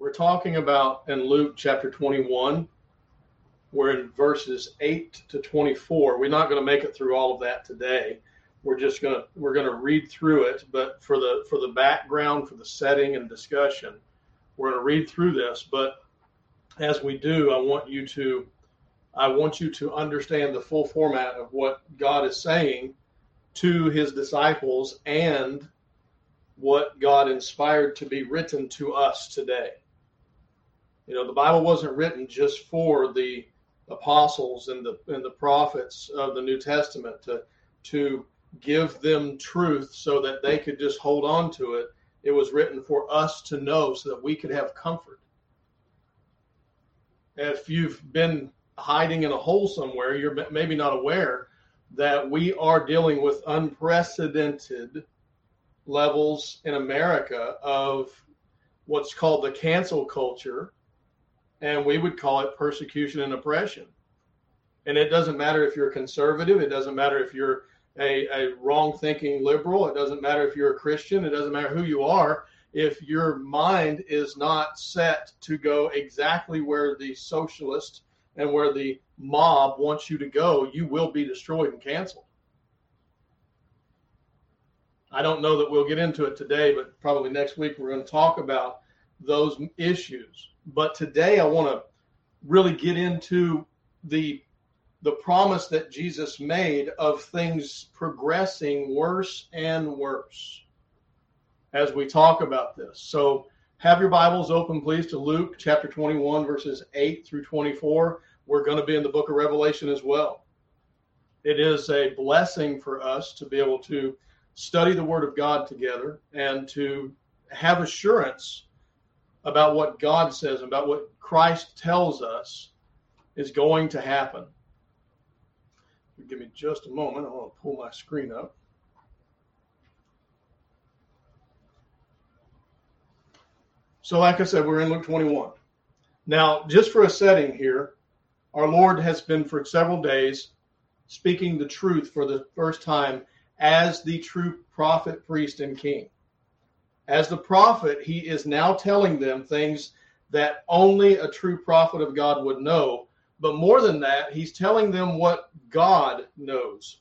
We're talking about in Luke chapter 21. We're in verses 8 to 24. We're not going to make it through all of that today. We're just going to we're going to read through it, but for the for the background, for the setting and discussion, we're going to read through this, but as we do, I want you to I want you to understand the full format of what God is saying to his disciples and what God inspired to be written to us today. You know, the Bible wasn't written just for the apostles and the and the prophets of the New Testament to to give them truth so that they could just hold on to it. It was written for us to know so that we could have comfort. If you've been hiding in a hole somewhere, you're maybe not aware that we are dealing with unprecedented levels in America of what's called the cancel culture, and we would call it persecution and oppression. And it doesn't matter if you're conservative, it doesn't matter if you're a, a wrong thinking liberal, it doesn't matter if you're a Christian, it doesn't matter who you are. If your mind is not set to go exactly where the socialist and where the mob wants you to go, you will be destroyed and canceled. I don't know that we'll get into it today, but probably next week we're going to talk about those issues. But today I want to really get into the the promise that Jesus made of things progressing worse and worse as we talk about this. So have your Bibles open, please, to Luke chapter 21, verses 8 through 24. We're going to be in the book of Revelation as well. It is a blessing for us to be able to study the Word of God together and to have assurance about what God says, about what Christ tells us is going to happen. Give me just a moment. I want to pull my screen up. So, like I said, we're in Luke 21. Now, just for a setting here, our Lord has been for several days speaking the truth for the first time as the true prophet, priest, and king. As the prophet, he is now telling them things that only a true prophet of God would know. But more than that, he's telling them what God knows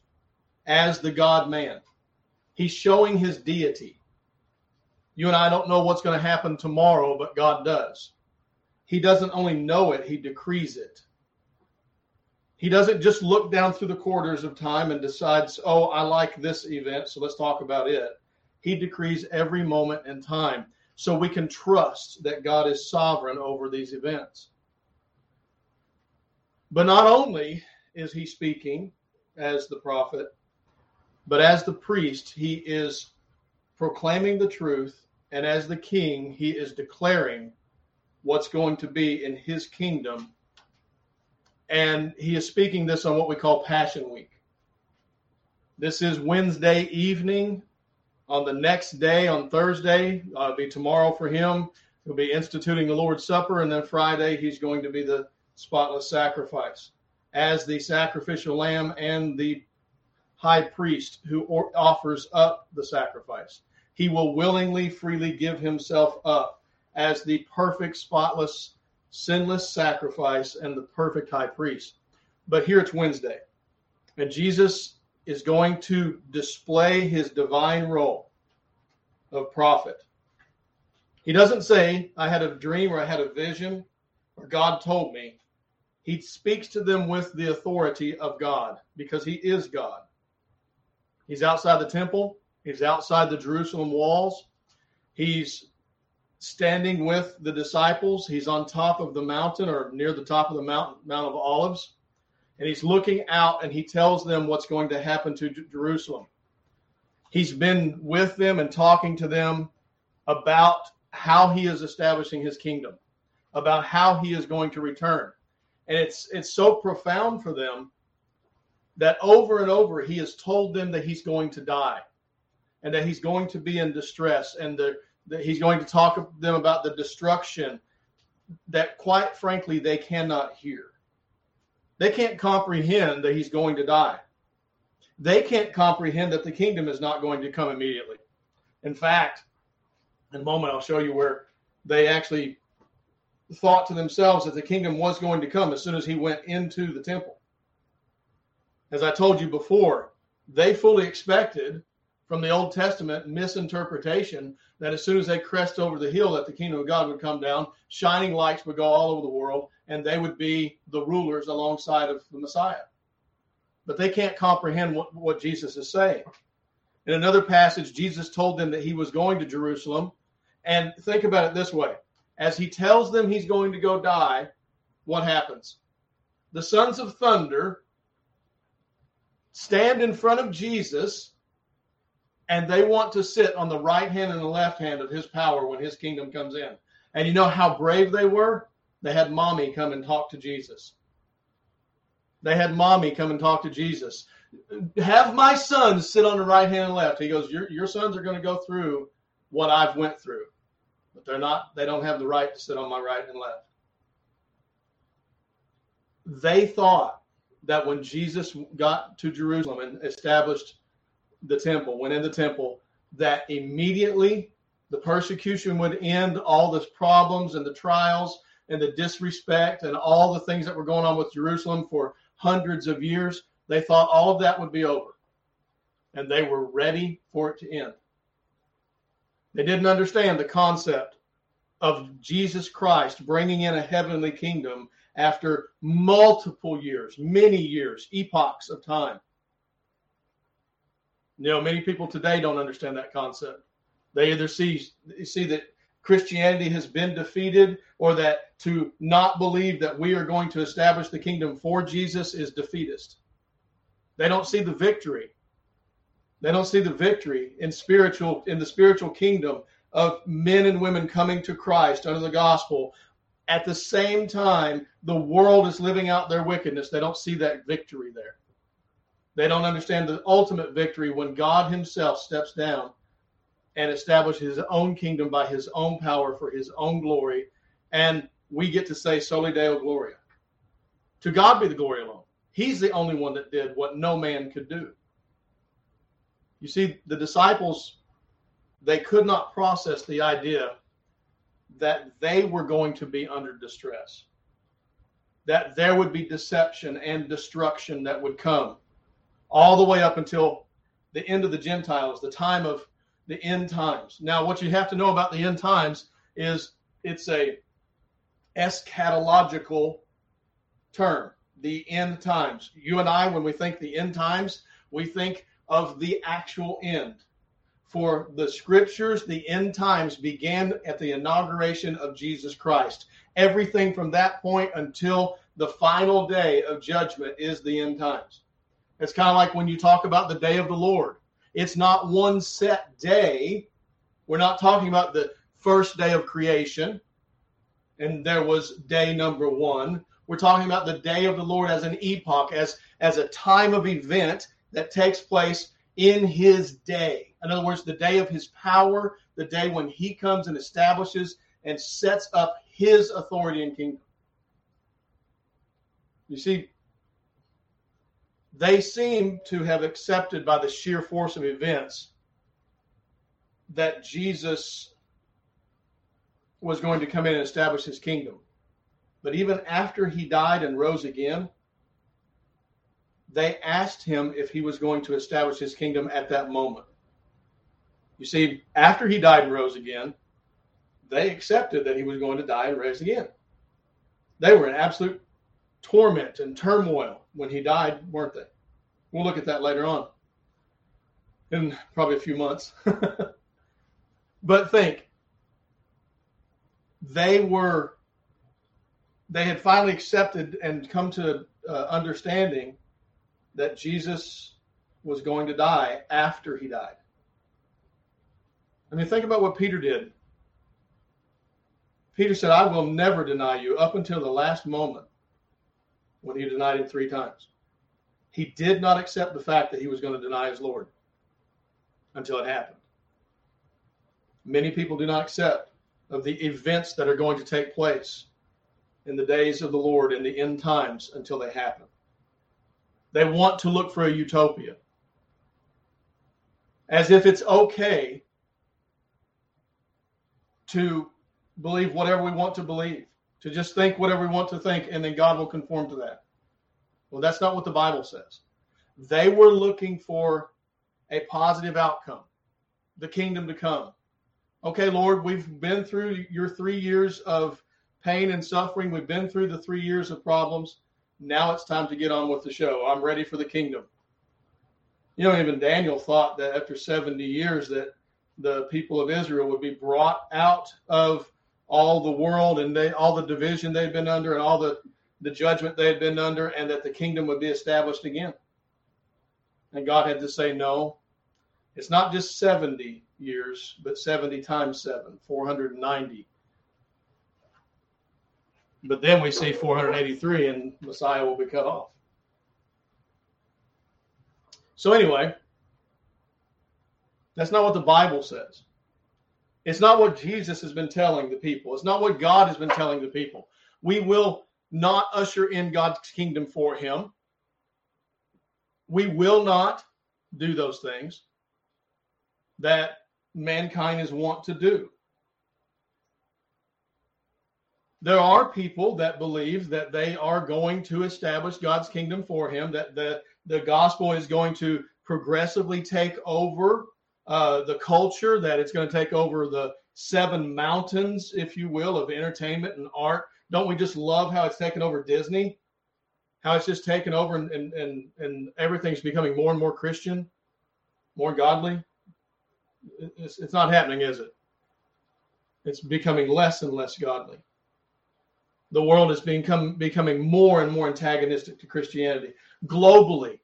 as the God man. He's showing his deity. You and I don't know what's going to happen tomorrow, but God does. He doesn't only know it, he decrees it. He doesn't just look down through the quarters of time and decides, oh, I like this event, so let's talk about it. He decrees every moment in time. So we can trust that God is sovereign over these events. But not only is he speaking as the prophet, but as the priest, he is proclaiming the truth. And as the king, he is declaring what's going to be in his kingdom and he is speaking this on what we call Passion Week. This is Wednesday evening. On the next day, on Thursday, uh, be tomorrow for him. He'll be instituting the Lord's Supper, and then Friday he's going to be the spotless sacrifice as the sacrificial lamb and the high priest who or- offers up the sacrifice. He will willingly, freely give himself up as the perfect, spotless sinless sacrifice, and the perfect high priest. But here it's Wednesday, and Jesus is going to display his divine role of prophet. He doesn't say, I had a dream or I had a vision or God told me. He speaks to them with the authority of God because he is God. He's outside the temple, he's outside the Jerusalem walls. He's standing with the disciples. He's on top of the mountain or near the top of the mountain, Mount of Olives, and he's looking out and he tells them what's going to happen to Jerusalem. He's been with them and talking to them about how he is establishing his kingdom, about how he is going to return. And it's it's so profound for them that over and over he has told them that he's going to die and that he's going to be in distress and the that he's going to talk to them about the destruction that quite frankly they cannot hear. They can't comprehend that he's going to die. They can't comprehend that the kingdom is not going to come immediately. In fact, in a moment I'll show you where they actually thought to themselves that the kingdom was going to come as soon as he went into the temple. As I told you before, they fully expected from the Old Testament misinterpretation that as soon as they crest over the hill that the kingdom of God would come down, shining lights would go all over the world and they would be the rulers alongside of the Messiah. But they can't comprehend what, what Jesus is saying. In another passage, Jesus told them that he was going to Jerusalem. And think about it this way as he tells them he's going to go die, what happens? The sons of thunder stand in front of Jesus and they want to sit on the right hand and the left hand of his power when his kingdom comes in. And you know how brave they were? They had mommy come and talk to Jesus. They had mommy come and talk to Jesus. Have my sons sit on the right hand and left. He goes, Your, your sons are going to go through what I've went through but they're not they don't have the right to sit on my right and left they thought that when jesus got to jerusalem and established the temple went in the temple that immediately the persecution would end all the problems and the trials and the disrespect and all the things that were going on with jerusalem for hundreds of years they thought all of that would be over and they were ready for it to end they didn't understand the concept of Jesus Christ bringing in a heavenly kingdom after multiple years, many years, epochs of time. You know, many people today don't understand that concept. They either see see that Christianity has been defeated or that to not believe that we are going to establish the kingdom for Jesus is defeatist. They don't see the victory. They don't see the victory in spiritual in the spiritual kingdom of men and women coming to Christ under the gospel. At the same time, the world is living out their wickedness. They don't see that victory there. They don't understand the ultimate victory when God Himself steps down and establishes His own kingdom by His own power for His own glory. And we get to say, Soli Deo Gloria. To God be the glory alone. He's the only one that did what no man could do. You see, the disciples, they could not process the idea that they were going to be under distress, that there would be deception and destruction that would come all the way up until the end of the Gentiles, the time of the end times. Now, what you have to know about the end times is it's a eschatological term, the end times. You and I, when we think the end times, we think of the actual end. For the scriptures, the end times began at the inauguration of Jesus Christ. Everything from that point until the final day of judgment is the end times. It's kind of like when you talk about the day of the Lord. It's not one set day. We're not talking about the first day of creation and there was day number one. We're talking about the day of the Lord as an epoch, as, as a time of event that takes place in his day. In other words, the day of his power, the day when he comes and establishes and sets up his authority and kingdom. You see, they seem to have accepted by the sheer force of events that Jesus was going to come in and establish his kingdom. But even after he died and rose again, they asked him if he was going to establish his kingdom at that moment. You see, after he died and rose again, they accepted that he was going to die and rise again. They were in absolute torment and turmoil when he died, weren't they? We'll look at that later on in probably a few months. but think, they were, they had finally accepted and come to uh, understanding that Jesus was going to die after he died. I mean, think about what Peter did. Peter said, I will never deny you up until the last moment when he denied him three times. He did not accept the fact that he was going to deny his Lord until it happened. Many people do not accept of the events that are going to take place in the days of the Lord in the end times until they happen. They want to look for a utopia. As if it's okay to believe whatever we want to believe. To just think whatever we want to think, and then God will conform to that. Well, that's not what the Bible says. They were looking for a positive outcome, the kingdom to come. Okay, Lord, we've been through your three years of pain and suffering. We've been through the three years of problems. Now it's time to get on with the show. I'm ready for the kingdom. You know, even Daniel thought that after 70 years that the people of Israel would be brought out of all the world and they all the division they'd been under and all the the judgment they had been under and that the kingdom would be established again. And God had to say no. It's not just 70 years, but 70 times 7, 490. But then we see 483 and Messiah will be cut off. So anyway, that's not what the Bible says. It's not what Jesus has been telling the people. It's not what God has been telling the people. We will not usher in God's kingdom for him. We will not do those things that mankind is wont to do. There are people that believe that they are going to establish God's kingdom for him, that the, the gospel is going to progressively take over uh, the culture, that it's going to take over the seven mountains, if you will, of entertainment and art. Don't we just love how it's taken over Disney? How it's just taken over and, and, and, and everything's becoming more and more Christian, more godly? It's, it's not happening, is it? It's becoming less and less godly. The world is become, becoming more and more antagonistic to Christianity. Globally,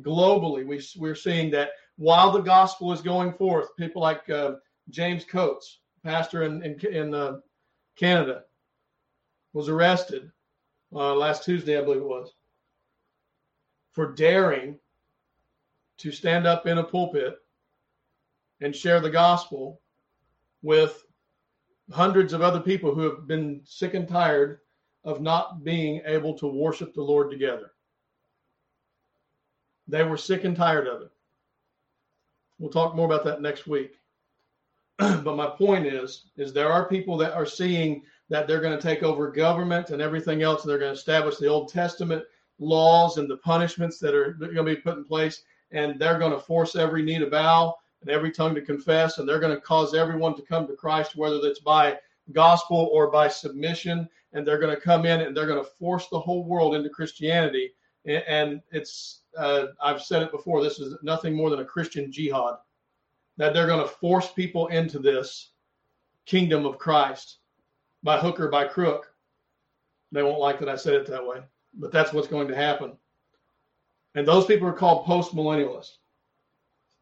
globally, we, we're seeing that while the gospel is going forth, people like uh, James Coates, pastor in in, in uh, Canada, was arrested uh, last Tuesday, I believe it was, for daring to stand up in a pulpit and share the gospel with hundreds of other people who have been sick and tired of not being able to worship the Lord together. They were sick and tired of it. We'll talk more about that next week. but my point is, is there are people that are seeing that they're going to take over government and everything else. And they're going to establish the Old Testament laws and the punishments that are going to be put in place. And they're going to force every knee to bow and every tongue to confess. And they're going to cause everyone to come to Christ, whether that's by gospel or by submission. And they're going to come in and they're going to force the whole world into Christianity. And it's, uh, I've said it before, this is nothing more than a Christian jihad that they're going to force people into this kingdom of Christ by hook or by crook. They won't like that I said it that way, but that's what's going to happen. And those people are called post millennialists.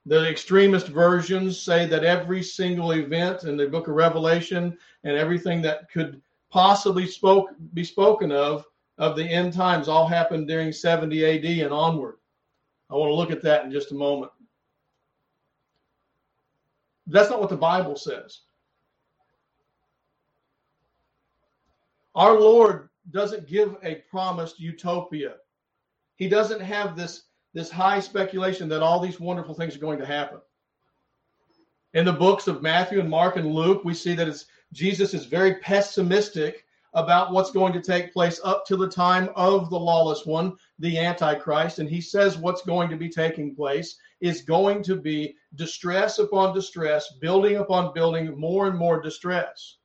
The extremist versions say that every single event in the book of Revelation and everything that could possibly spoke be spoken of of the end times all happened during 70 AD and onward. I want to look at that in just a moment. That's not what the Bible says. Our Lord doesn't give a promised utopia. He doesn't have this, this high speculation that all these wonderful things are going to happen. In the books of Matthew and Mark and Luke, we see that it's, Jesus is very pessimistic about what's going to take place up to the time of the lawless one, the Antichrist. And he says what's going to be taking place is going to be distress upon distress, building upon building, more and more distress.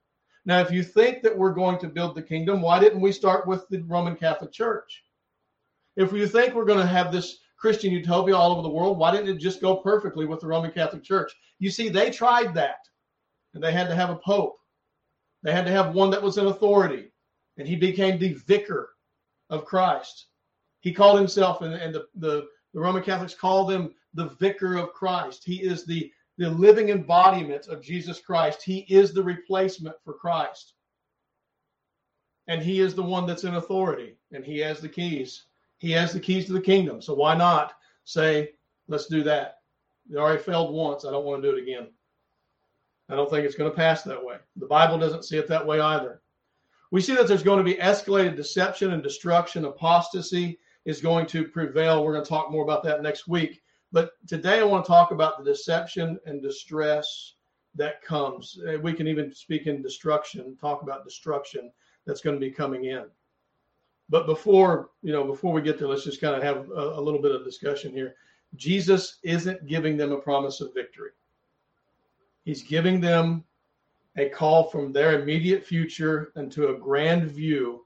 Now, if you think that we're going to build the kingdom, why didn't we start with the Roman Catholic Church? If you think we're going to have this Christian utopia all over the world, why didn't it just go perfectly with the Roman Catholic Church? You see, they tried that, and they had to have a pope. They had to have one that was in authority, and he became the vicar of Christ. He called himself, and, and the, the, the Roman Catholics called him the vicar of Christ. He is the, the living embodiment of Jesus Christ. He is the replacement for Christ. And he is the one that's in authority, and he has the keys. He has the keys to the kingdom. So why not say, let's do that? It already failed once. I don't want to do it again. I don't think it's going to pass that way. The Bible doesn't see it that way either. We see that there's going to be escalated deception and destruction, apostasy, is going to prevail. We're going to talk more about that next week. But today I want to talk about the deception and distress that comes. Uh, we can even speak in destruction, talk about destruction that's going to be coming in. But before, you know, before we get there, let's just kind of have a, a little bit of discussion here. Jesus isn't giving them a promise of victory. He's giving them a call from their immediate future into a grand view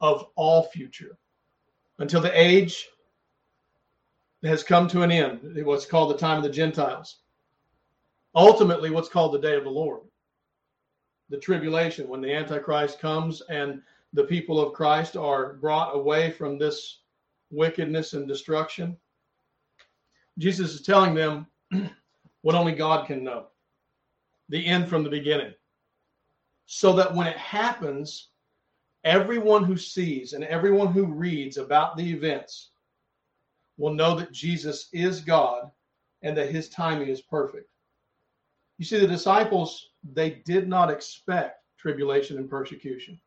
of all future until the age has come to an end, what's called the time of the Gentiles. Ultimately, what's called the day of the Lord, the tribulation, when the Antichrist comes and the people of Christ are brought away from this wickedness and destruction. Jesus is telling them what only God can know the end from the beginning. So that when it happens, everyone who sees and everyone who reads about the events will know that Jesus is God and that his timing is perfect. You see, the disciples, they did not expect tribulation and persecution.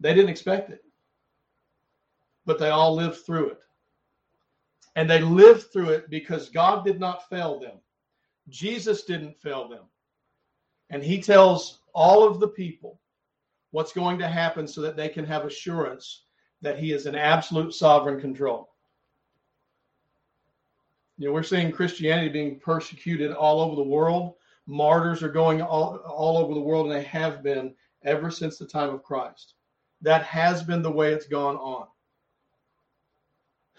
They didn't expect it, but they all lived through it. And they lived through it because God did not fail them. Jesus didn't fail them. And he tells all of the people what's going to happen so that they can have assurance that he is in absolute sovereign control. You know, we're seeing Christianity being persecuted all over the world. Martyrs are going all, all over the world, and they have been ever since the time of Christ. That has been the way it's gone on.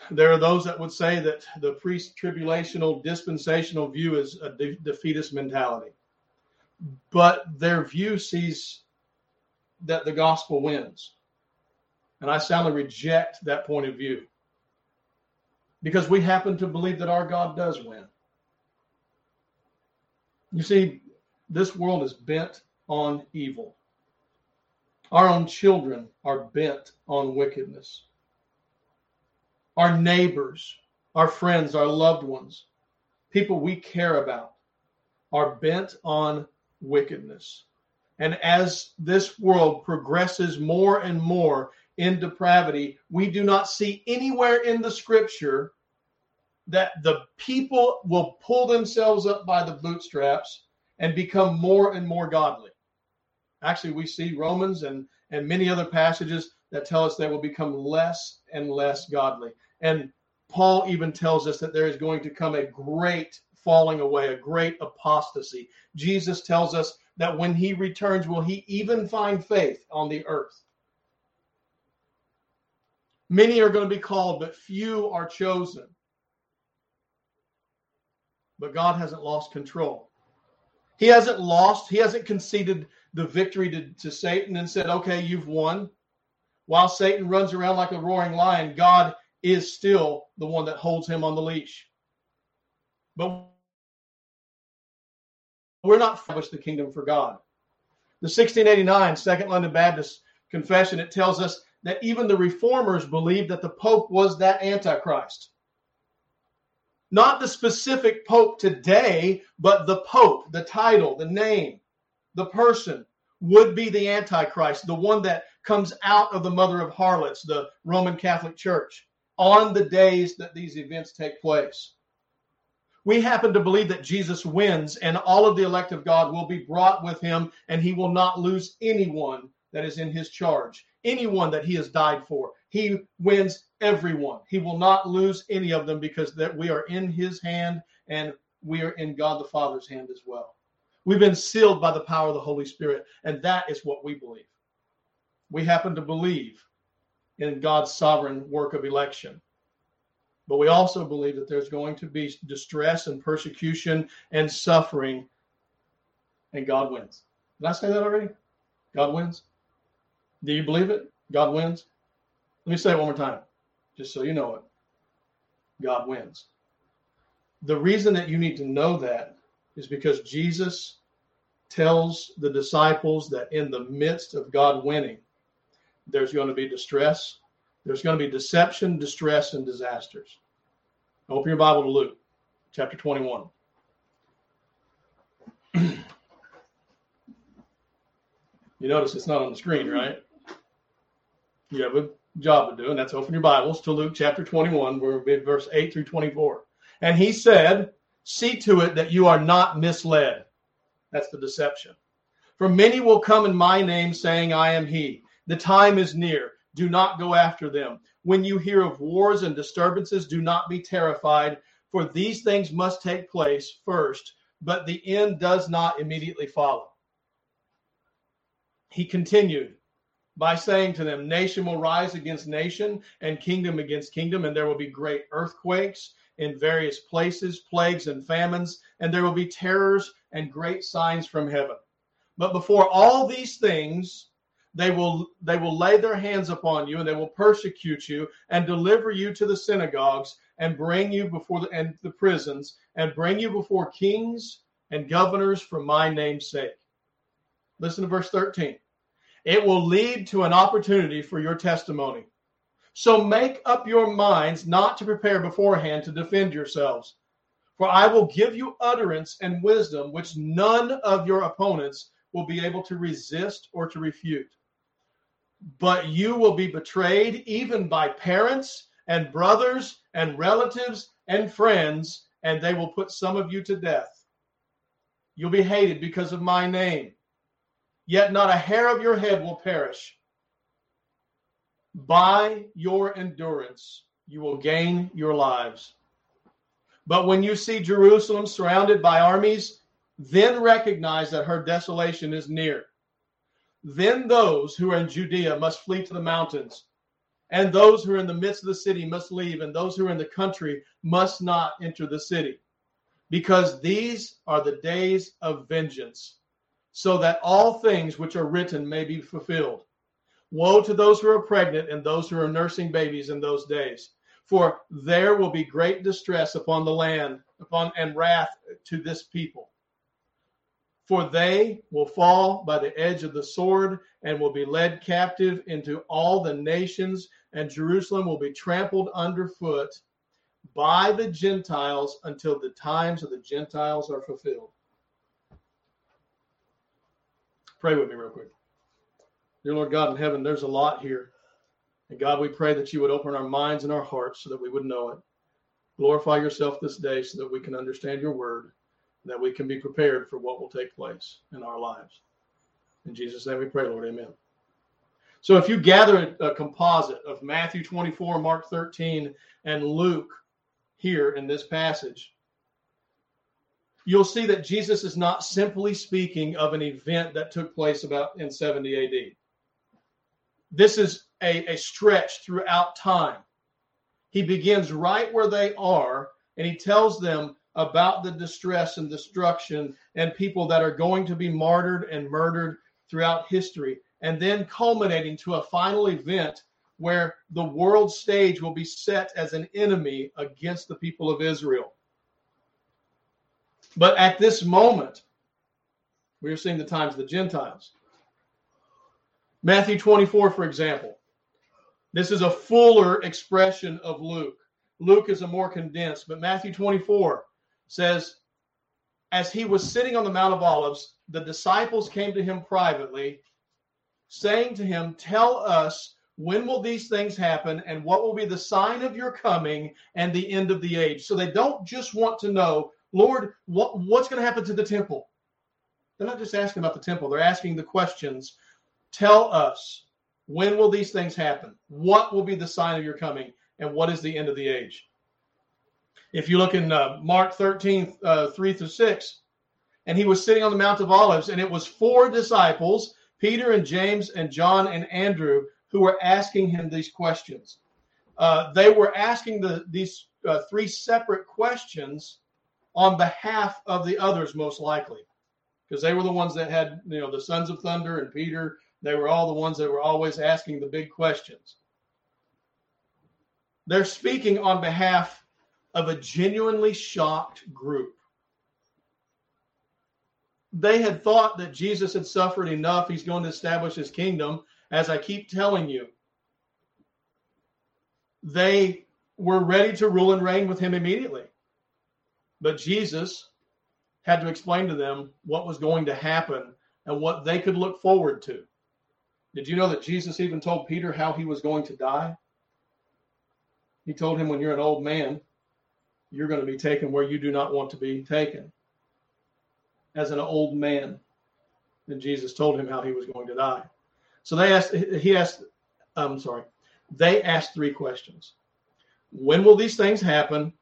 There are those that would say that the pre tribulational dispensational view is a de- defeatist mentality. But their view sees that the gospel wins. And I soundly reject that point of view because we happen to believe that our God does win. You see, this world is bent on evil. Our own children are bent on wickedness. Our neighbors, our friends, our loved ones, people we care about are bent on wickedness. And as this world progresses more and more in depravity, we do not see anywhere in the scripture that the people will pull themselves up by the bootstraps and become more and more godly. Actually, we see Romans and, and many other passages that tell us they will become less and less godly. And Paul even tells us that there is going to come a great falling away, a great apostasy. Jesus tells us that when he returns, will he even find faith on the earth? Many are going to be called, but few are chosen. But God hasn't lost control. He hasn't lost, he hasn't conceded the victory to, to Satan and said, okay, you've won. While Satan runs around like a roaring lion, God is still the one that holds him on the leash. But we're not established the kingdom for God. The 1689 Second London Baptist Confession, it tells us that even the reformers believed that the Pope was that Antichrist. Not the specific Pope today, but the Pope, the title, the name, the person would be the Antichrist, the one that comes out of the mother of harlots, the Roman Catholic Church, on the days that these events take place. We happen to believe that Jesus wins and all of the elect of God will be brought with him and he will not lose anyone that is in his charge, anyone that he has died for. He wins everyone. He will not lose any of them because that we are in his hand and we are in God the Father's hand as well. We've been sealed by the power of the Holy Spirit, and that is what we believe. We happen to believe in God's sovereign work of election. But we also believe that there's going to be distress and persecution and suffering, and God wins. Did I say that already? God wins. Do you believe it? God wins. Let me say it one more time, just so you know it. God wins. The reason that you need to know that is because Jesus tells the disciples that in the midst of God winning, there's going to be distress, there's going to be deception, distress, and disasters. Open your Bible to Luke chapter 21. you notice it's not on the screen, right? You have a job to do, and that's open your Bibles to Luke chapter 21, where verse 8 through 24. And he said, See to it that you are not misled. That's the deception. For many will come in my name, saying, I am he. The time is near. Do not go after them. When you hear of wars and disturbances, do not be terrified, for these things must take place first, but the end does not immediately follow. He continued by saying to them, Nation will rise against nation and kingdom against kingdom, and there will be great earthquakes in various places, plagues and famines, and there will be terrors and great signs from heaven. But before all these things, they will they will lay their hands upon you and they will persecute you and deliver you to the synagogues and bring you before the and the prisons and bring you before kings and governors for my name's sake. Listen to verse 13. It will lead to an opportunity for your testimony. So make up your minds not to prepare beforehand to defend yourselves. For I will give you utterance and wisdom which none of your opponents will be able to resist or to refute. But you will be betrayed even by parents and brothers and relatives and friends, and they will put some of you to death. You'll be hated because of my name yet not a hair of your head will perish. By your endurance, you will gain your lives. But when you see Jerusalem surrounded by armies, then recognize that her desolation is near. Then those who are in Judea must flee to the mountains, and those who are in the midst of the city must leave, and those who are in the country must not enter the city, because these are the days of vengeance so that all things which are written may be fulfilled. Woe to those who are pregnant and those who are nursing babies in those days, for there will be great distress upon the land, upon and wrath to this people. For they will fall by the edge of the sword and will be led captive into all the nations, and Jerusalem will be trampled underfoot by the Gentiles until the times of the Gentiles are fulfilled. Pray with me, real quick. Dear Lord God in heaven, there's a lot here. And God, we pray that you would open our minds and our hearts so that we would know it. Glorify yourself this day so that we can understand your word, that we can be prepared for what will take place in our lives. In Jesus' name we pray, Lord. Amen. So if you gather a, composite of Matthew 24, Mark 13, and Luke here in this passage, you'll see that Jesus is not simply speaking of an event that took place about in 70 AD. This is a, a stretch throughout time. He begins right where they are and he tells them about the distress and destruction and people that are going to be martyred and murdered throughout history, and then culminating to a final event where the world stage will be set as an enemy against the people of Israel. But at this moment, we are seeing the times of the Gentiles. Matthew 24, for example. This is a fuller expression of Luke. Luke is a more condensed, but Matthew 24 says, As he was sitting on the Mount of Olives, the disciples came to him privately, saying to him, Tell us, when will these things happen, and what will be the sign of your coming and the end of the age? So they don't just want to know Lord, what, what's going to happen to the temple? They're not just asking about the temple, they're asking the questions. Tell us, when will these things happen? What will be the sign of your coming? And what is the end of the age? If you look in uh, Mark 13, uh, 3 through 6, and he was sitting on the Mount of Olives, and it was four disciples, Peter and James and John and Andrew, who were asking him these questions. Uh, they were asking the, these uh, three separate questions on behalf of the others, most likely, because they were the ones that had, you know, the sons of thunder and Peter. They were all the ones that were always asking the big questions. They're speaking on behalf of a genuinely shocked group. They had thought that Jesus had suffered enough. He's going to establish his kingdom. As I keep telling you, they were ready to rule and reign with him immediately. But Jesus had to explain to them what was going to happen and what they could look forward to. Did you know that Jesus even told Peter how he was going to die? He told him, when you're an old man, you're going to be taken where you do not want to be taken. as an old man. And Jesus told him how he was going to die. So they asked, he asked, I'm sorry, they asked three questions. When will these things happen?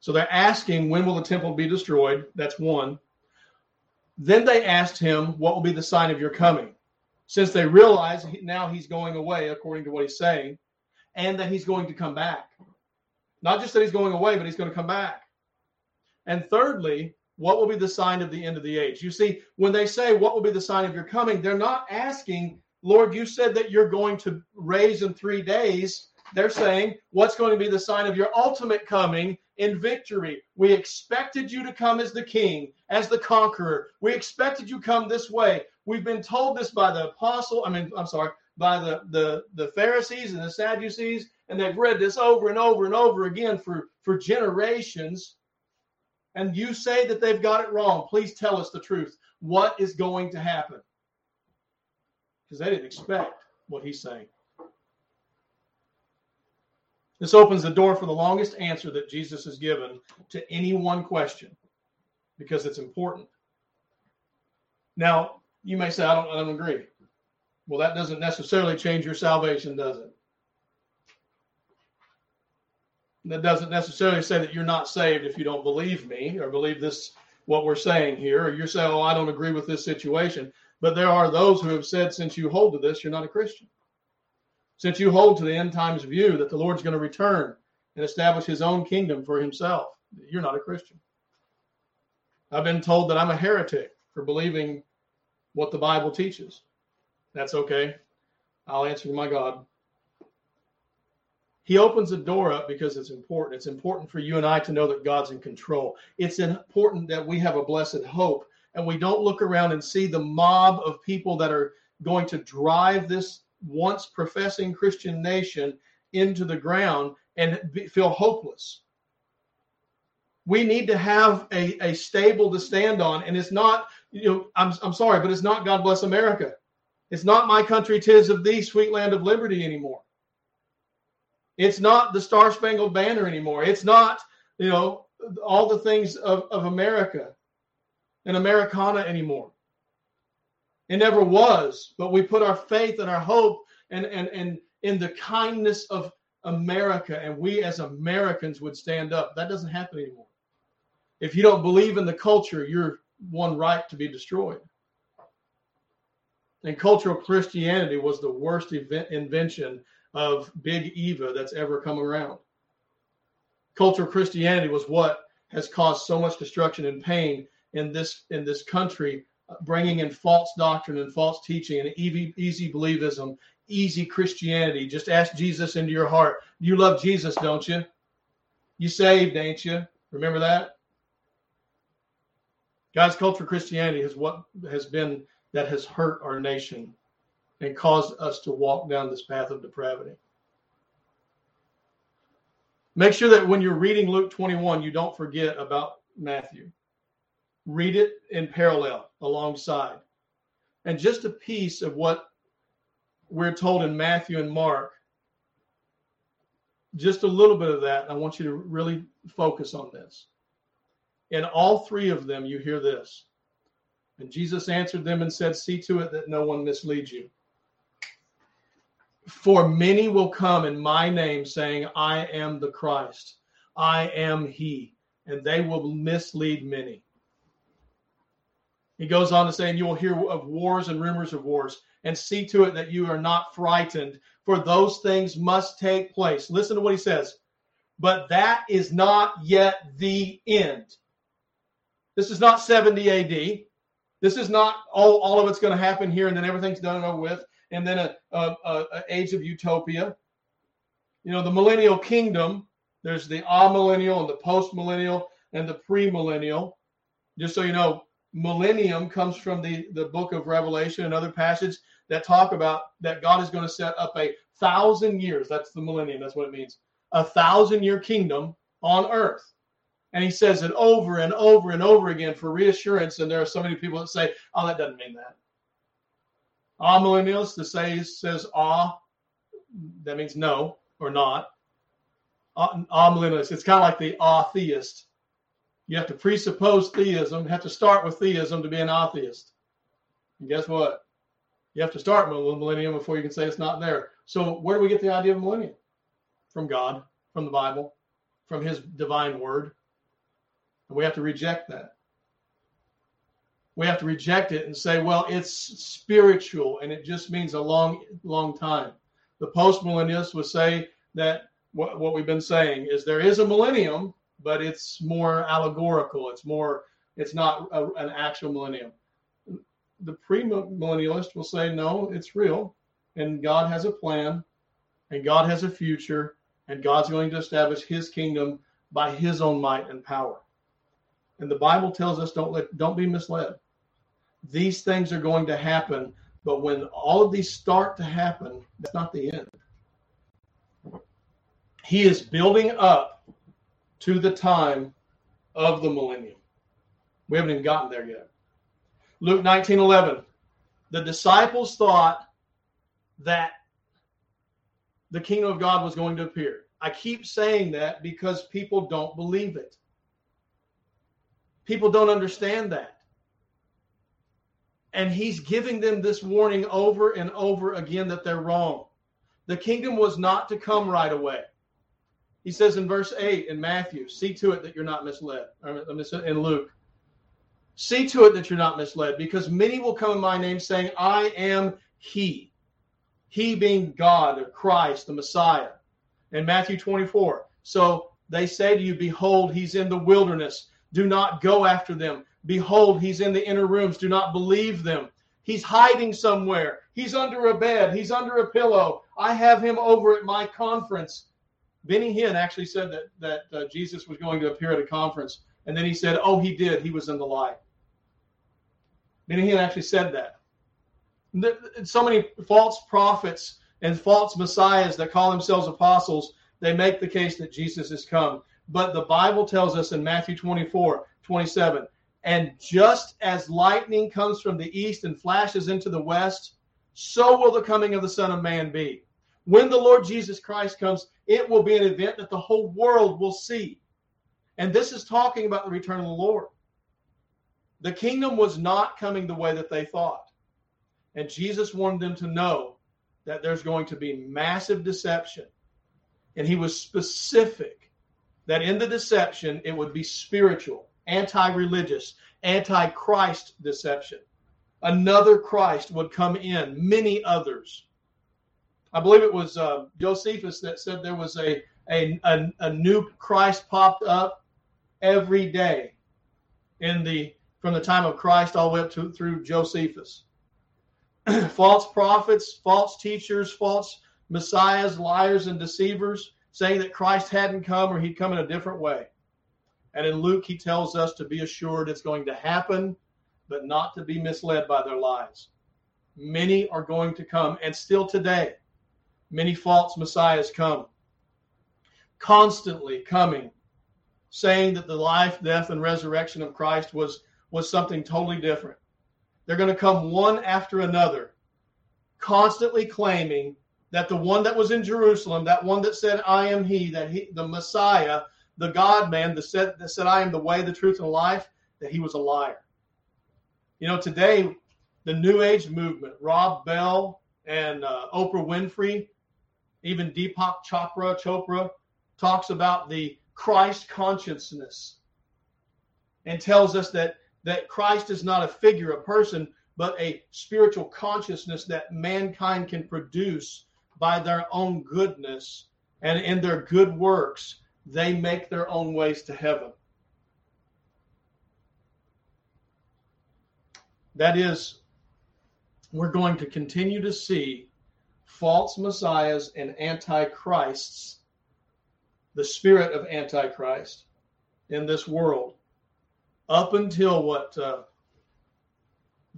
So they're asking, when will the temple be destroyed? That's one. Then they asked him, what will be the sign of your coming? Since they realize now he's going away, according to what he's saying, and that he's going to come back. Not just that he's going away, but he's going to come back. And thirdly, what will be the sign of the end of the age? You see, when they say, What will be the sign of your coming? they're not asking, Lord, you said that you're going to raise in three days. They're saying, What's going to be the sign of your ultimate coming in victory? We expected you to come as the king, as the conqueror. We expected you come this way. We've been told this by the apostle, I mean, I'm sorry, by the, the, the Pharisees and the Sadducees, and they've read this over and over and over again for, for generations. And you say that they've got it wrong. Please tell us the truth. What is going to happen? Because they didn't expect what he's saying. This opens the door for the longest answer that Jesus has given to any one question because it's important. Now, you may say, I don't, I don't agree. Well, that doesn't necessarily change your salvation, does it? That doesn't necessarily say that you're not saved if you don't believe me or believe this, what we're saying here, or you're saying, oh, I don't agree with this situation. But there are those who have said, since you hold to this, you're not a Christian. Since you hold to the end times view that the Lord's going to return and establish his own kingdom for himself, you're not a Christian. I've been told that I'm a heretic for believing what the Bible teaches. That's okay. I'll answer my God. He opens the door up because it's important. It's important for you and I to know that God's in control. It's important that we have a blessed hope and we don't look around and see the mob of people that are going to drive this once professing Christian nation into the ground and be, feel hopeless. We need to have a, a stable to stand on. And it's not, you know, I'm, I'm sorry, but it's not God bless America. It's not my country, tis of thee, sweet land of liberty anymore. It's not the Star Spangled Banner anymore. It's not, you know, all the things of, of America and Americana anymore. It never was, but we put our faith and our hope and, and, and in the kindness of America, and we as Americans would stand up. That doesn't happen anymore. If you don't believe in the culture, you're one right to be destroyed. And cultural Christianity was the worst event, invention of Big Eva that's ever come around. Cultural Christianity was what has caused so much destruction and pain in this in this country, bringing in false doctrine and false teaching and easy, easy believism, easy Christianity. Just ask Jesus into your heart. You love Jesus, don't you? You saved, ain't you? Remember that? God's culture Christianity is what has been that has hurt our nation and caused us to walk down this path of depravity. Make sure that when you're reading Luke 21, you don't forget about Matthew. Read it in parallel alongside. And just a piece of what we're told in Matthew and Mark, just a little bit of that. I want you to really focus on this. In all three of them, you hear this. And Jesus answered them and said, See to it that no one misleads you. For many will come in my name, saying, I am the Christ, I am He, and they will mislead many. He goes on to say, and you will hear of wars and rumors of wars, and see to it that you are not frightened, for those things must take place. Listen to what he says. But that is not yet the end. This is not 70 AD. This is not all, all of it's going to happen here and then everything's done and over with, and then a, a, a, a age of utopia. You know, the millennial kingdom, there's the amillennial and the post millennial and the pre millennial. Just so you know, millennium comes from the, the book of Revelation and other passages that talk about that God is going to set up a thousand years. That's the millennium. That's what it means. A thousand year kingdom on earth. And he says it over and over and over again for reassurance. And there are so many people that say, oh, that doesn't mean that. Ah, millennials, the say says ah, that means no or not. Ah, millennials, it's kind of like the ah theist. You have to presuppose theism, have to start with theism to be an atheist. And guess what? You have to start with the millennium before you can say it's not there. So where do we get the idea of millennium? From God, from the Bible, from his divine word. And we have to reject that. We have to reject it and say, well, it's spiritual and it just means a long, long time. The postmillennialists would say that what, what we've been saying is there is a millennium, but it's more allegorical. It's more, it's not a, an actual millennium. The premillennialist will say, no, it's real, and God has a plan, and God has a future, and God's going to establish His kingdom by His own might and power. And the Bible tells us, don't let, don't be misled. These things are going to happen, but when all of these start to happen, that's not the end. He is building up to the time of the millennium. We haven't even gotten there yet. Luke 19 11. The disciples thought that the kingdom of God was going to appear. I keep saying that because people don't believe it. People don't understand that. And he's giving them this warning over and over again that they're wrong. The kingdom was not to come right away. He says in verse 8 in Matthew, see to it that you're not misled. Uh, in Luke, see to it that you're not misled, because many will come in my name saying, I am he. He being God Christ, the Messiah. In Matthew 24. So they say to you, Behold, he's in the wilderness. Do not go after them. Behold, he's in the inner rooms. Do not believe them. He's hiding somewhere. He's under a bed. He's under a pillow. I have him over at my conference. Benny Hinn actually said that that uh, Jesus was going to appear at a conference, and then he said, "Oh, he did. He was in the light." Benny Hinn actually said that. So many false prophets and false messiahs that call themselves apostles, they make the case that Jesus has come. But the Bible tells us in Matthew 24, 27, and just as lightning comes from the east and flashes into the west, so will the coming of the Son of Man be. When the Lord Jesus Christ comes, it will be an event that the whole world will see. And this is talking about the return of the Lord. The kingdom was not coming the way that they thought. And Jesus wanted them to know that there's going to be massive deception. And he was specific that in the deception, it would be spiritual, anti religious, anti Christ deception. Another Christ would come in, many others I believe it was uh, Josephus that said there was a, a, a, a new Christ popped up every day in the from the time of Christ all the way up to through Josephus. false prophets, false teachers, false messiahs, liars, and deceivers saying that Christ hadn't come or he'd come in a different way. And in Luke, he tells us to be assured it's going to happen, but not to be misled by their lies. Many are going to come, and still today, many false messiahs come, constantly coming, saying that the life, death, and resurrection of Christ was, was something totally different. They're going to come one after another, constantly claiming that the one that was in Jerusalem, that one that said, I am he, that he, the Messiah, the God man that said, that said, I am the way, the truth, and life, that he was a liar. You know, today, the New Age movement, Rob Bell and uh, Oprah Winfrey, even Deepak Chopra, Chopra talks about the Christ consciousness and tells us that that Christ is not a figure, a person, but a spiritual consciousness that mankind can produce by their own goodness and in their good works, they make their own ways to heaven. That is, we're going to continue to see false messiahs and antichrists, the spirit of antichrist in this world, up until what uh,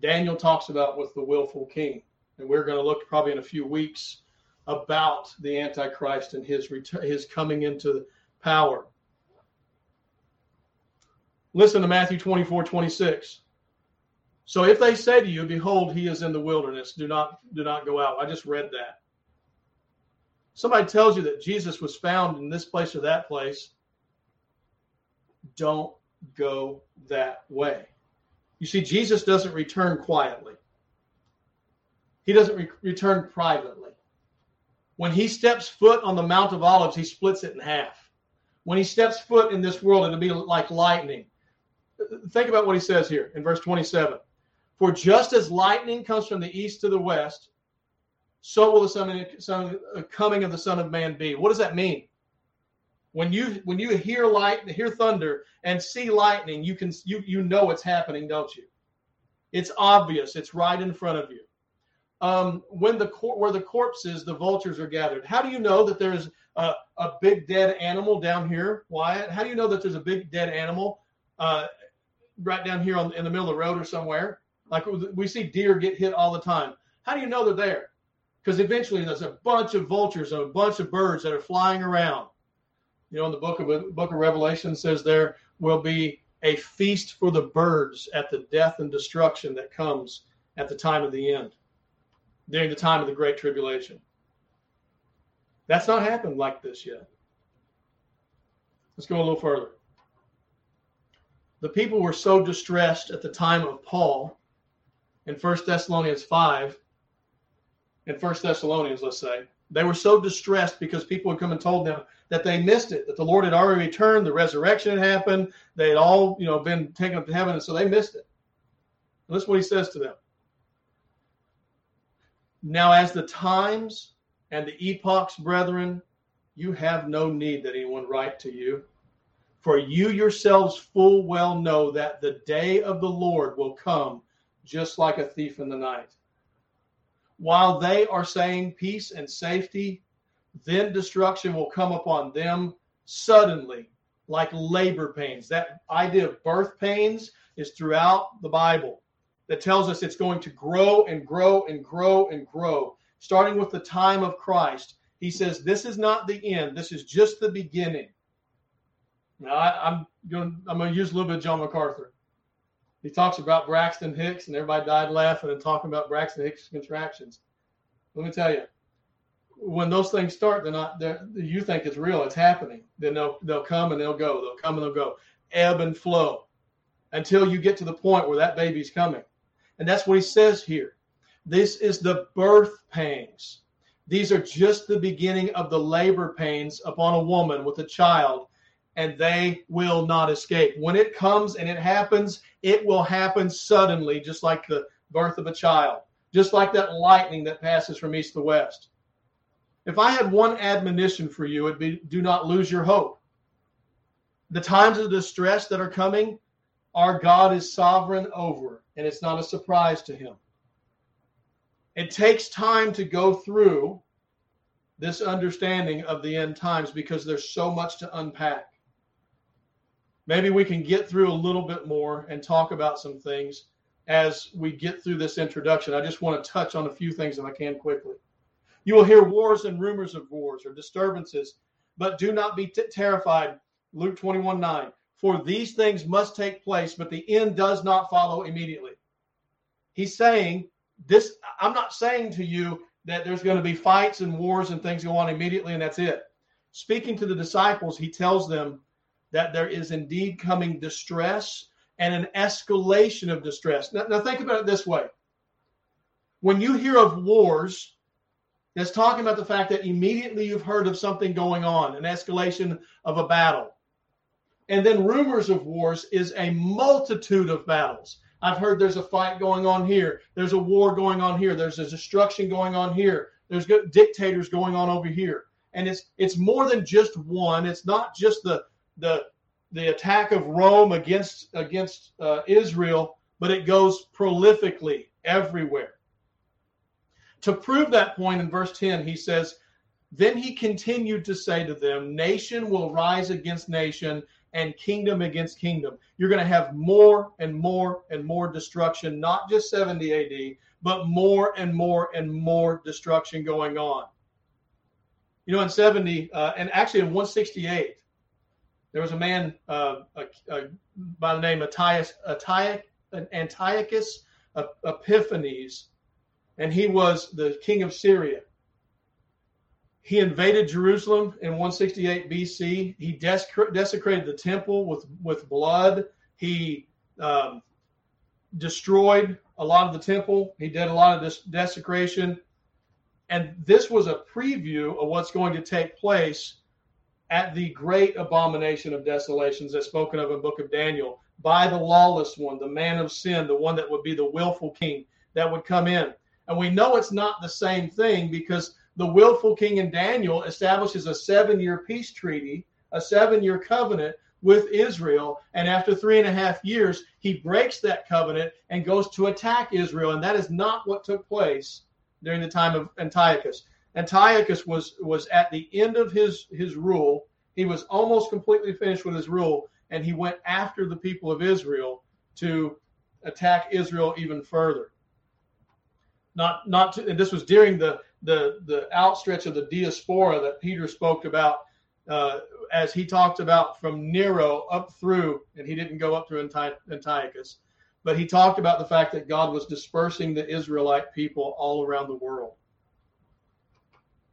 Daniel talks about with the willful king. And we're going to look probably in a few weeks about the antichrist and his ret- his coming into power. Listen to Matthew 24, 26. So if they say to you, Behold, he is in the wilderness, do not do not go out. I just read that. Somebody tells you that Jesus was found in this place or that place, don't go that way. You see, Jesus doesn't return quietly, he doesn't re- return privately. When he steps foot on the Mount of Olives, he splits it in half. When he steps foot in this world, it'll be like lightning. Think about what he says here in verse 27. For just as lightning comes from the east to the west, so will the uh, coming of the Son of Man be. What does that mean? When you when you hear light, hear thunder, and see lightning, you can you you know it's happening, don't you? It's obvious. It's right in front of you um, when the cor- where the corpses, the vultures are gathered. How do you know that there's a, a big dead animal down here, Wyatt? How do you know that there's a big dead animal uh, right down here on, in the middle of the road or somewhere? Like we see deer get hit all the time. How do you know they're there? Because eventually there's a bunch of vultures and a bunch of birds that are flying around. You know, in the book of book of Revelation says there will be a feast for the birds at the death and destruction that comes at the time of the end during the time of the Great Tribulation. That's not happened like this yet. Let's go a little further. The people were so distressed at the time of Paul in 1 Thessalonians 5, in 1 Thessalonians, let's say, they were so distressed because people had come and told them that they missed it, that the Lord had already returned, the resurrection had happened, they had all, you know, been taken up to heaven, and so they missed it. And is what he says to them. Now, as the times and the epochs, brethren, you have no need that anyone write to you. For you yourselves full well know that the day of the Lord will come just like a thief in the night. While they are saying peace and safety, then destruction will come upon them suddenly, like labor pains. That idea of birth pains is throughout the Bible that tells us it's going to grow and grow and grow and grow, starting with the time of Christ. He says, This is not the end, this is just the beginning. Now, I, am going I'm going to use a little bit of John MacArthur. He talks about Braxton Hicks, and everybody died laughing and talking about Braxton Hicks contractions. Let me tell you, when those things start, they're not. They're, you think it's real, it's happening. Then they'll they'll come and they'll go. They'll come and they'll go. Ebb and flow until you get to the point where that baby's coming. And that's what he says here. This is the birth pangs. These are just the beginning of the labor pains upon a woman with a child, and they will not escape. When it comes and it happens, it will happen suddenly, just like the birth of a child, just like that lightning that passes from east to west. If I had one admonition for you, it'd be do not lose your hope. The times of distress that are coming, our God is sovereign over and it's not a surprise to him. It takes time to go through this understanding of the end times because there's so much to unpack. Maybe we can get through a little bit more and talk about some things as we get through this introduction. I just want to touch on a few things if I can quickly. You will hear wars and rumors of wars or disturbances, but do not be t- terrified. Luke 21 9. For these things must take place, but the end does not follow immediately. He's saying, This, I'm not saying to you that there's going to be fights and wars and things go on immediately and that's it. Speaking to the disciples, he tells them that there is indeed coming distress and an escalation of distress. Now, now think about it this way. When you hear of wars, that's talking about the fact that immediately you've heard of something going on, an escalation of a battle. And then rumors of wars is a multitude of battles. I've heard there's a fight going on here. There's a war going on here. There's a destruction going on here. There's dictators going on over here. And it's it's more than just one. It's not just the the the attack of Rome against against uh, Israel, but it goes prolifically everywhere. To prove that point in verse 10, he says, Then he continued to say to them, Nation will rise against nation, and kingdom against kingdom. You're going to have more and more and more destruction, not just 70 AD, but more and more and more destruction going on. You know, in 70, uh, and actually in 168, there was a man uh, uh, uh by the name of Antiochus, Antiochus Epiphanes, and he was the king of Syria. He invaded Jerusalem in 168 BC. He desecrated the temple with, with blood. He um, destroyed a lot of the temple. He did a lot of this desecration. And this was a preview of what's going to take place at the great abomination of desolations that's spoken of in book of Daniel by the lawless one, the man of sin, the one that would be the willful king that would come in. And we know it's not the same thing because the willful king in Daniel establishes a seven year peace treaty, a seven year covenant with Israel. And after three and a half years, he breaks that covenant and goes to attack Israel. And that is not what took place during the time of Antiochus. Antiochus was was at the end of his his rule. He was almost completely finished with his rule, and he went after the people of Israel to attack Israel even further. Not not to, and this was during the the the outstretch of the diaspora that Peter spoke about uh, as he talked about from Nero up through, and he didn't go up through Antiochus, but he talked about the fact that God was dispersing the Israelite people all around the world.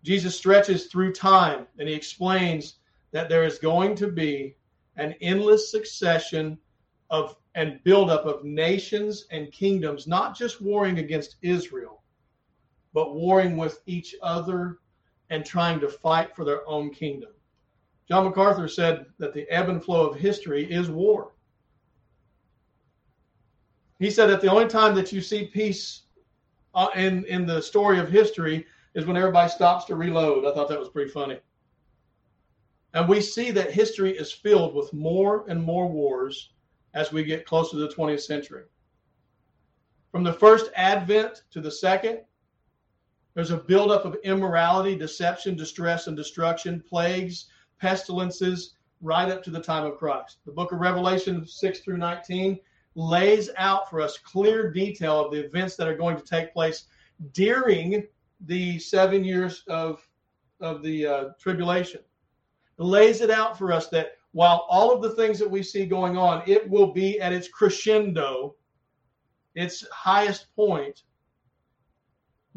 Jesus stretches through time and he explains that there is going to be an endless succession of and buildup of nations and kingdoms, not just warring against Israel, but warring with each other and trying to fight for their own kingdom. John MacArthur said that the ebb and flow of history is war. He said that the only time that you see peace uh, in in the story of history is when everybody stops to reload. I thought that was pretty funny. And we see that history is filled with more and more wars as we get closer to the 20th century. From the first advent to the second, there's a buildup of immorality, deception, distress, and destruction, plagues, pestilences, right up to the time of Christ. The book of Revelation 6 through 19 lays out for us clear detail of the events that are going to take place during the seven years of, of the uh, tribulation. It lays it out for us that while all of the things that we see going on, it will be at its crescendo, its highest point,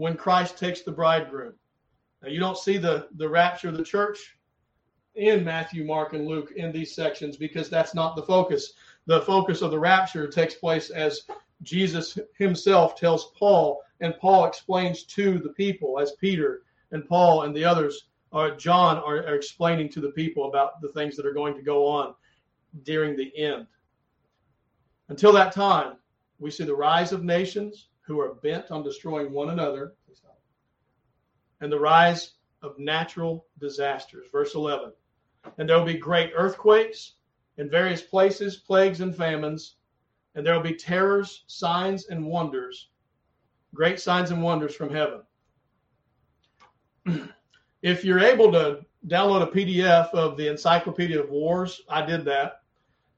when Christ takes the bridegroom. Now, you don't see the, the rapture of the church in Matthew, Mark, and Luke in these sections because that's not the focus. The focus of the rapture takes place as Jesus himself tells Paul, and Paul explains to the people as Peter and Paul and the others, or John, are, are explaining to the people about the things that are going to go on during the end. Until that time, we see the rise of nations who are bent on destroying one another and the rise of natural disasters. Verse 11 and there will be great earthquakes in various places, plagues and famines, and there will be terrors, signs, and wonders, great signs and wonders from heaven. if you're able to download a PDF of the Encyclopedia of Wars, I did that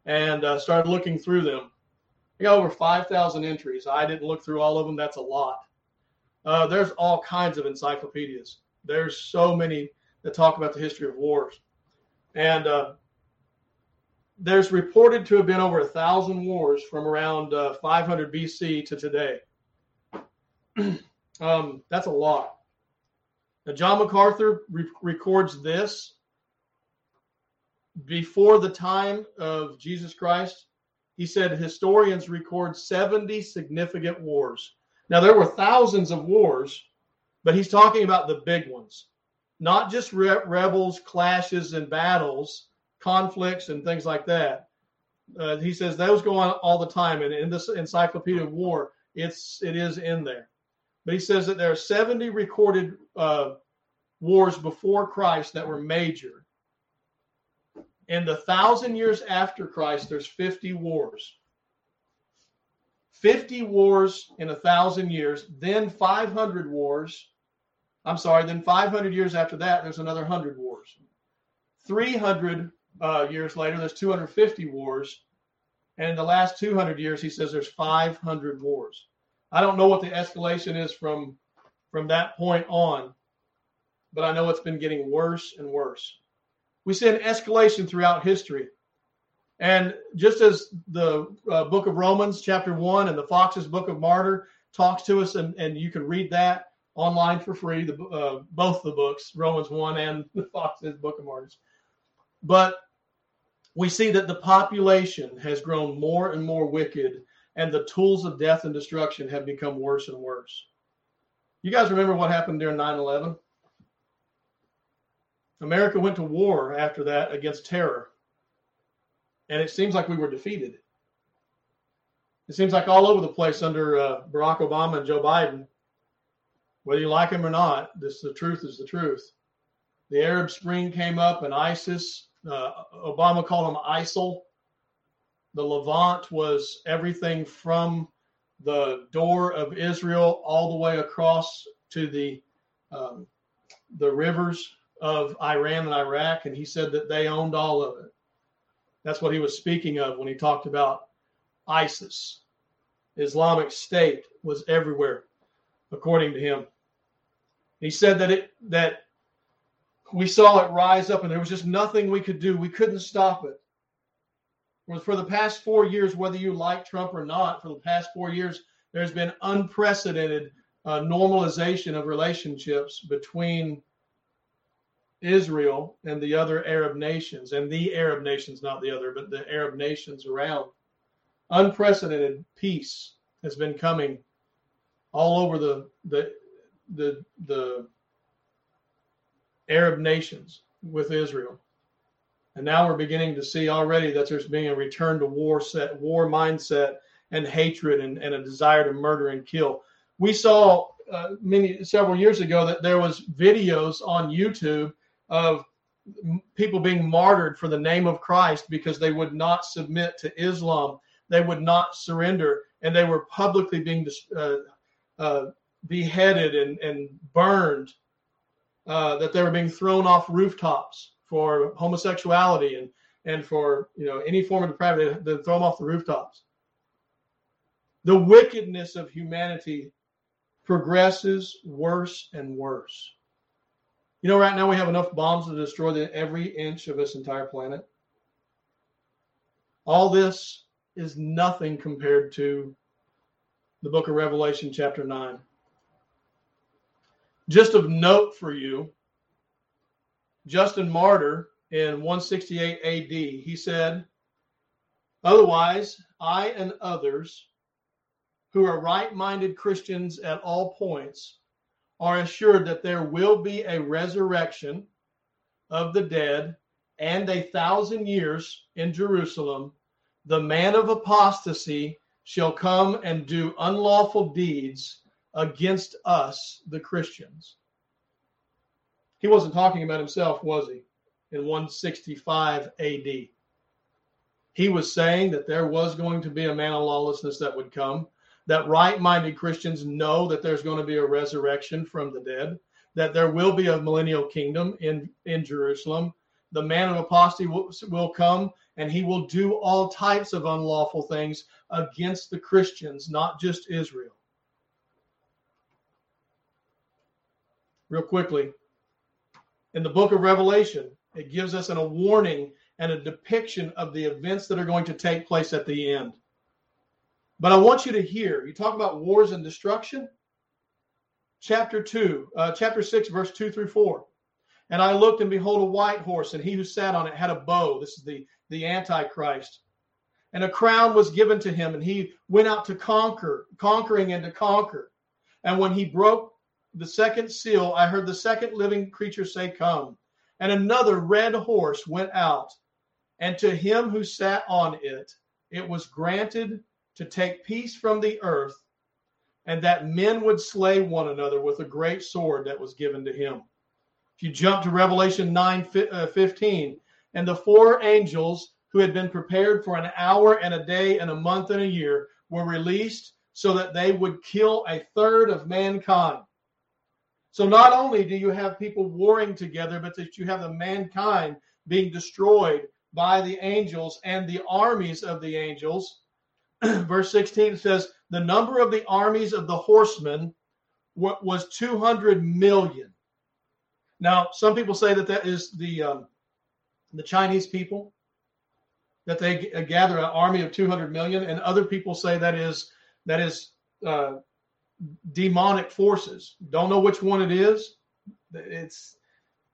and uh, started looking through them. I got over 5,000 entries. I didn't look through all of them. That's a lot. Uh, there's all kinds of encyclopedias. There's so many that talk about the history of wars. And uh, there's reported to have been over a thousand wars from around uh, 500 BC to today. um, that's a lot. Now, John MacArthur re- records this before the time of Jesus Christ. He said historians record 70 significant wars. Now, there were thousands of wars, but he's talking about the big ones not just re- rebels, clashes, and battles, conflicts, and things like that. Uh, he says those go on all the time, and in this Encyclopedia of War, it's it is in there. But he says that there are 70 recorded uh, wars before Christ that were major. In the thousand years after Christ, there's 50 wars. 50 wars in a thousand years, then 500 wars, I'm sorry, then 500 years after that, there's another 100 wars. 300 uh, years later, there's 250 wars. And in the last 200 years, he says there's 500 wars. I don't know what the escalation is from from that point on, but I know it's been getting worse and worse. We see an escalation throughout history. And just as the uh, book of Romans, chapter one, and the Foxe's book of Martyr talks to us, and, and you can read that, online for free. The uh, both the books, Romans one and the Foxe's Book of Martyrs. But we see that the population has grown more and more wicked, and the tools of death and destruction have become worse and worse. You guys remember what happened during 9 11? America went to war after that against terror. And it seems like we were defeated. It seems like all over the place under uh, Barack Obama and Joe Biden, whether you like him or not, this the truth is the truth. The Arab Spring came up, and ISIS, uh, Obama called them ISIL. The Levant was everything from the door of Israel all the way across to the um, the rivers of Iran and Iraq, and he said that they owned all of it. That's what he was speaking of when he talked about ISIS. Islamic State was everywhere, according to him. He said that it that we saw it rise up, and there was just nothing we could do. We couldn't stop it. For the past four years, whether you like Trump or not, for the past four years, there's been unprecedented uh, normalization of relationships between Israel and the other Arab nations, and the Arab nations, not the other, but the Arab nations around. Unprecedented peace has been coming all over the the the the Arab nations with Israel. And now we're beginning to see already that there's being a return to war set, war mindset and hatred and, and a desire to murder and kill. We saw uh, many several years ago that there was videos on YouTube of people being martyred for the name of Christ because they would not submit to Islam. They would not surrender, and they were publicly being uh, uh, beheaded and, and burned. Uh, that they were being thrown off rooftops for homosexuality and and for you know any form of depravity. They throw them off the rooftops. The wickedness of humanity progresses worse and worse. You know, right now we have enough bombs to destroy the, every inch of this entire planet. All this is nothing compared to the book of Revelation, chapter 9. Just of note for you, Justin Martyr in 168 AD, he said, Otherwise, I and others who are right minded Christians at all points are assured that there will be a resurrection of the dead and a thousand years in Jerusalem, the man of apostasy shall come and do unlawful deeds against us, the Christians. He wasn't talking about himself, was he? In 165 AD. He was saying that there was going to be a man of lawlessness that would come that right minded Christians know that there's going to be a resurrection from the dead, that there will be a millennial kingdom in, in Jerusalem. The man of apostasy will, will come and he will do all types of unlawful things against the Christians, not just Israel. Real quickly, in the book of Revelation, it gives us an, a warning and a depiction of the events that are going to take place at the end. But I want you to hear, you talk about wars and destruction. Chapter 2, uh, chapter 6, verse 2 through 4. And I looked and behold a white horse, and he who sat on it had a bow. This is the, the Antichrist. And a crown was given to him, and he went out to conquer, conquering and to conquer. And when he broke the second seal, I heard the second living creature say, Come. And another red horse went out, and to him who sat on it, it was granted to take peace from the earth, and that men would slay one another with a great sword that was given to him. If you jump to Revelation 9 uh, 15, and the four angels who had been prepared for an hour and a day and a month and a year were released so that they would kill a third of mankind. So not only do you have people warring together, but that you have the mankind being destroyed by the angels and the armies of the angels verse 16 says, The number of the armies of the horsemen was 200 million. Now, some people say that that is the um, the Chinese people, that they gather an army of 200 million, and other people say that is that is uh, demonic forces. Don't know which one it is. It's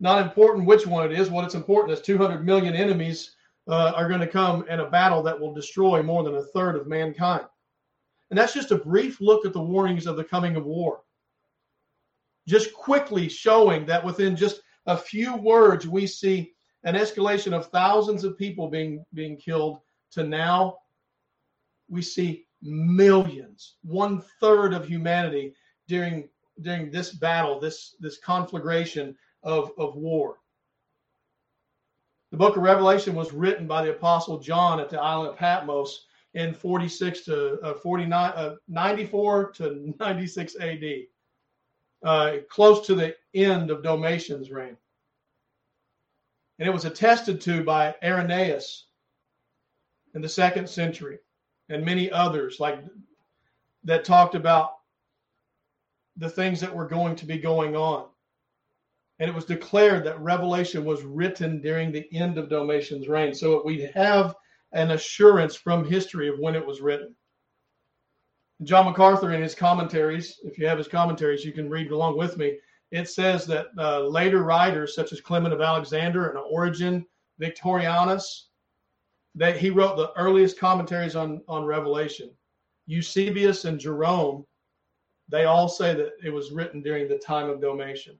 not important which one it is. What it's important is 200 million enemies uh, are going to come in a battle that will destroy more than a third of mankind. And that's just a brief look at the warnings of the coming of war. Just quickly showing that within just a few words, we see an escalation of thousands of people being, being killed to now we see millions, one third of humanity during during this battle, this this conflagration of, of war. The book of Revelation was written by the apostle John at the island of Patmos in 46 to uh, 49, uh, 94 to 96 AD, uh, close to the end of Domitian's reign. And it was attested to by Irenaeus in the second century and many others like that talked about the things that were going to be going on. And it was declared that Revelation was written during the end of Domitian's reign. So we have an assurance from history of when it was written. John MacArthur, in his commentaries, if you have his commentaries, you can read along with me. It says that uh, later writers, such as Clement of Alexander and Origen, Victorianus, that he wrote the earliest commentaries on, on Revelation. Eusebius and Jerome, they all say that it was written during the time of Domitian.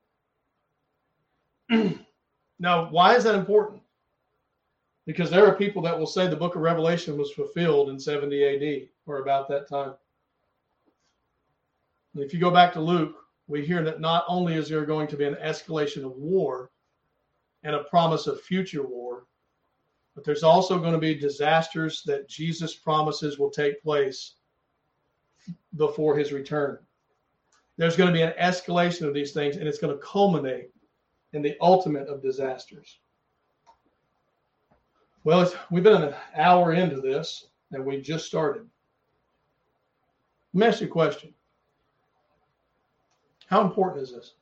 now, why is that important? Because there are people that will say the book of Revelation was fulfilled in 70 AD or about that time. And if you go back to Luke, we hear that not only is there going to be an escalation of war and a promise of future war, but there's also going to be disasters that Jesus promises will take place before his return. There's going to be an escalation of these things, and it's going to culminate in the ultimate of disasters. Well, we've been an hour into this, and we just started. Let me ask you a question. How important is this?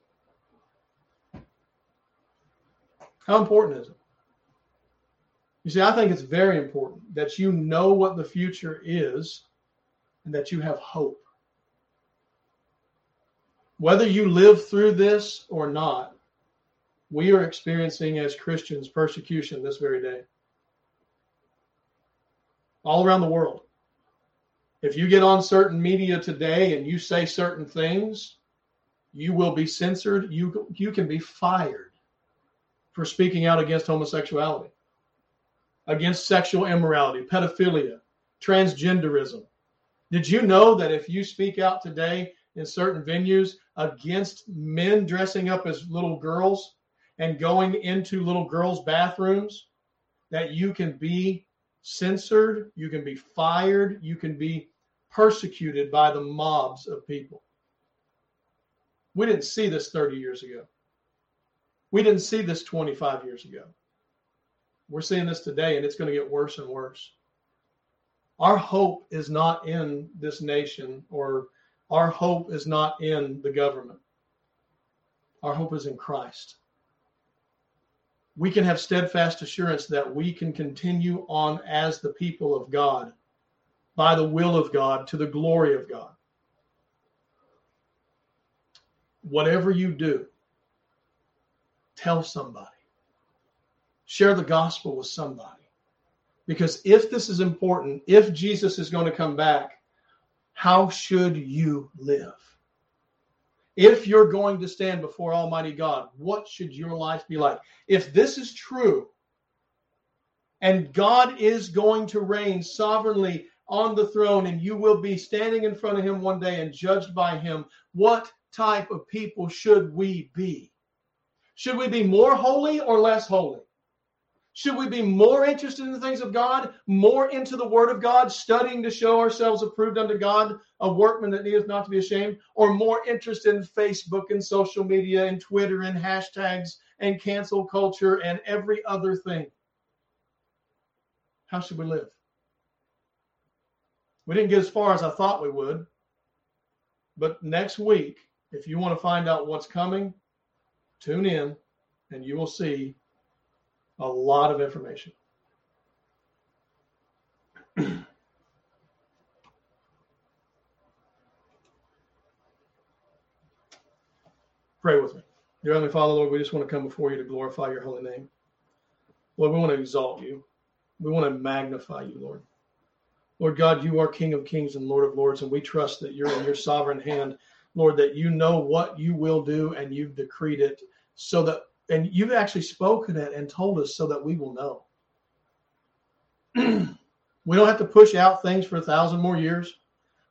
How important is it? You see, I think it's very important that you know what the future is and that you have hope. Whether you live through this or not, we are experiencing as Christians persecution this very day. All around the world. If you get on certain media today and you say certain things, you will be censored. You, you can be fired for speaking out against homosexuality against sexual immorality, pedophilia, transgenderism. Did you know that if you speak out today in certain venues against men dressing up as little girls and going into little girls' bathrooms, that you can be censored, you can be fired, you can be persecuted by the mobs of people? We didn't see this 30 years ago. We didn't see this 25 years ago. We're seeing this today, and it's going to get worse and worse. Our hope is not in this nation, or our hope is not in the government. Our hope is in Christ. We can have steadfast assurance that we can continue on as the people of God by the will of God to the glory of God. Whatever you do, tell somebody share the gospel with somebody. Because if this is important, if Jesus is going to come back, how should you live? If you're going to stand before Almighty God, what should your life be like? If this is true, and God is going to reign sovereignly on the throne, and you will be standing in front of Him one day and judged by Him, what type of people should we be? Should we be more holy or less holy? Should we be more interested in the things of God, more into the Word of God, studying to show ourselves approved unto God, a workman that needeth not to be ashamed, or more interested in Facebook and social media and Twitter and hashtags and cancel culture and every other thing? How should we live? We didn't get as far as I thought we would. But next week, if you want to find out what's coming, tune in and you will see a lot of information. Pray with me. Dear Heavenly Father, Lord, we just want to come before you to glorify your holy name. Lord, we want to exalt you. We want to magnify you, Lord. Lord God, you are King of kings and Lord of lords, and we trust that you're in your sovereign hand, Lord, that you know what you will do and you've decreed it so that, and you've actually spoken it and told us so that we will know. we don't have to push out things for a thousand more years.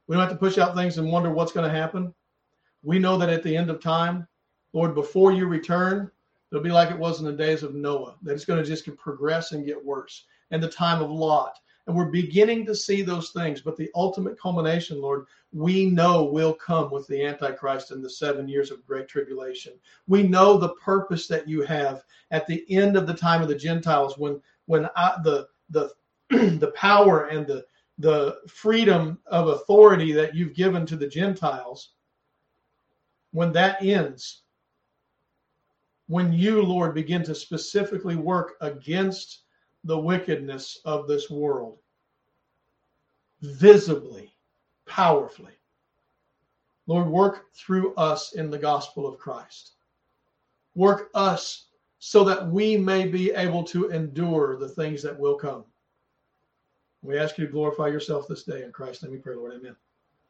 We don't have to push out things and wonder what's going to happen. We know that at the end of time, Lord, before you return, it'll be like it was in the days of Noah, that it's going to just progress and get worse. And the time of Lot. And we're beginning to see those things. But the ultimate culmination, Lord, we know will come with the Antichrist in the seven years of great tribulation. We know the purpose that you have at the end of the time of the Gentiles when when I, the the the power and the the freedom of authority that you've given to the Gentiles, when that ends, when you, Lord, begin to specifically work against the wickedness of this world, visibly, powerfully. Lord, work through us in the gospel of Christ. Work us so that we may be able to endure the things that will come. We ask you to glorify yourself this day. In Christ's name we pray, Lord. Amen.